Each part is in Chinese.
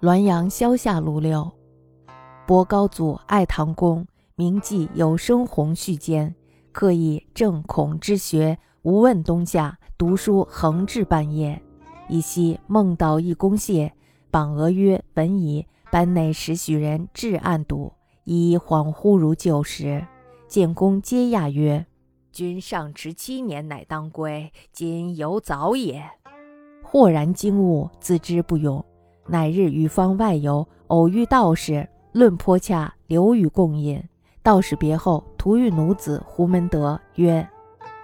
滦阳萧下卢六，博高祖爱唐公，名记有生弘序间，刻以正孔之学，无问冬夏，读书恒至半夜。以夕梦到一公谢，榜额曰：“本矣。”班内十许人至暗读，已恍惚如旧时。建公皆讶曰：“君上持七年，乃当归，今犹早也。”豁然惊悟，自知不勇。乃日与方外游，偶遇道士，论颇洽，留与共饮。道士别后，徒遇奴子胡门德曰：“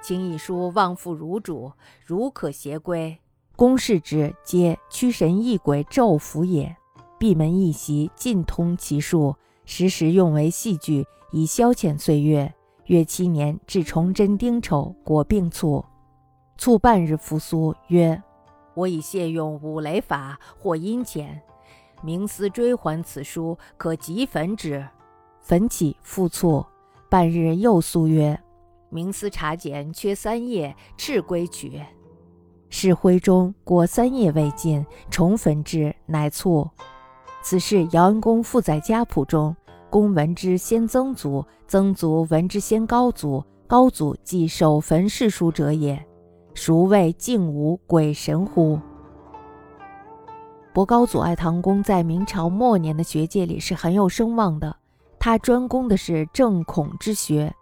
请一书望父如主，如可携归。”公视之，皆驱神异鬼咒符也。闭门一席，尽通其术，时时用为戏剧，以消遣岁月。约七年，至崇祯丁丑，果病卒。卒半日复苏，曰。我已谢用五雷法，或阴钱，明思追还此书，可即焚之。焚起复卒。半日又诉曰：“明思查检缺三页，敕归取。”是徽中过三页未尽，重焚之，乃卒。此事姚恩公附在家谱中。公闻之先曾祖，曾祖闻之先高祖，高祖即首焚世书者也。孰谓静无鬼神乎？博高祖爱唐公在明朝末年的学界里是很有声望的，他专攻的是正孔之学，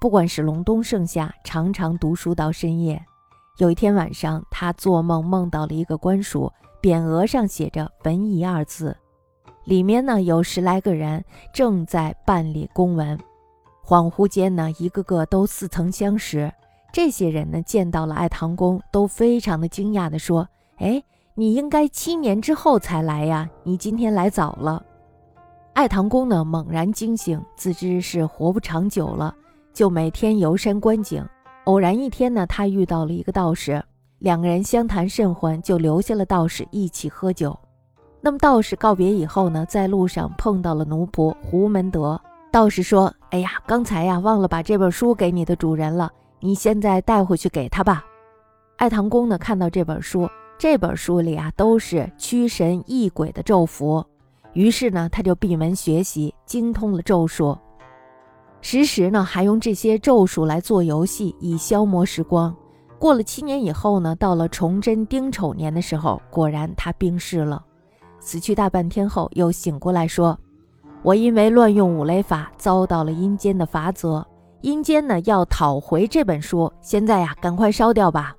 不管是隆冬盛夏，常常读书到深夜。有一天晚上，他做梦梦到了一个官署，匾额上写着“文仪”二字，里面呢有十来个人正在办理公文。恍惚间呢，一个个都似曾相识。这些人呢，见到了爱唐公，都非常的惊讶的说：“哎，你应该七年之后才来呀，你今天来早了。”爱唐公呢，猛然惊醒，自知是活不长久了，就每天游山观景。偶然一天呢，他遇到了一个道士，两个人相谈甚欢，就留下了道士一起喝酒。那么道士告别以后呢，在路上碰到了奴仆胡门德。道士说：“哎呀，刚才呀，忘了把这本书给你的主人了。”你现在带回去给他吧。爱唐公呢，看到这本书，这本书里啊都是驱神役鬼的咒符，于是呢，他就闭门学习，精通了咒术，时时呢还用这些咒术来做游戏，以消磨时光。过了七年以后呢，到了崇祯丁丑年的时候，果然他病逝了。死去大半天后，又醒过来说：“我因为乱用五雷法，遭到了阴间的罚则。”阴间呢要讨回这本书，现在呀赶快烧掉吧。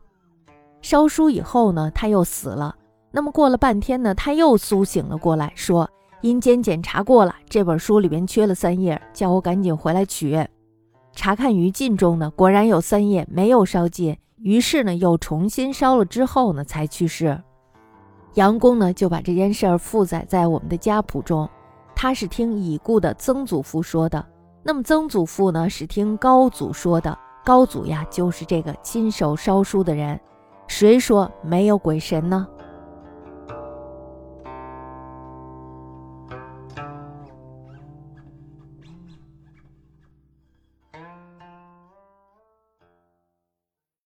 烧书以后呢，他又死了。那么过了半天呢，他又苏醒了过来，说阴间检查过了，这本书里边缺了三页，叫我赶紧回来取。查看于禁中呢，果然有三页没有烧尽，于是呢又重新烧了之后呢才去世。杨公呢就把这件事儿附载在我们的家谱中，他是听已故的曾祖父说的。那么曾祖父呢是听高祖说的，高祖呀就是这个亲手烧书的人，谁说没有鬼神呢？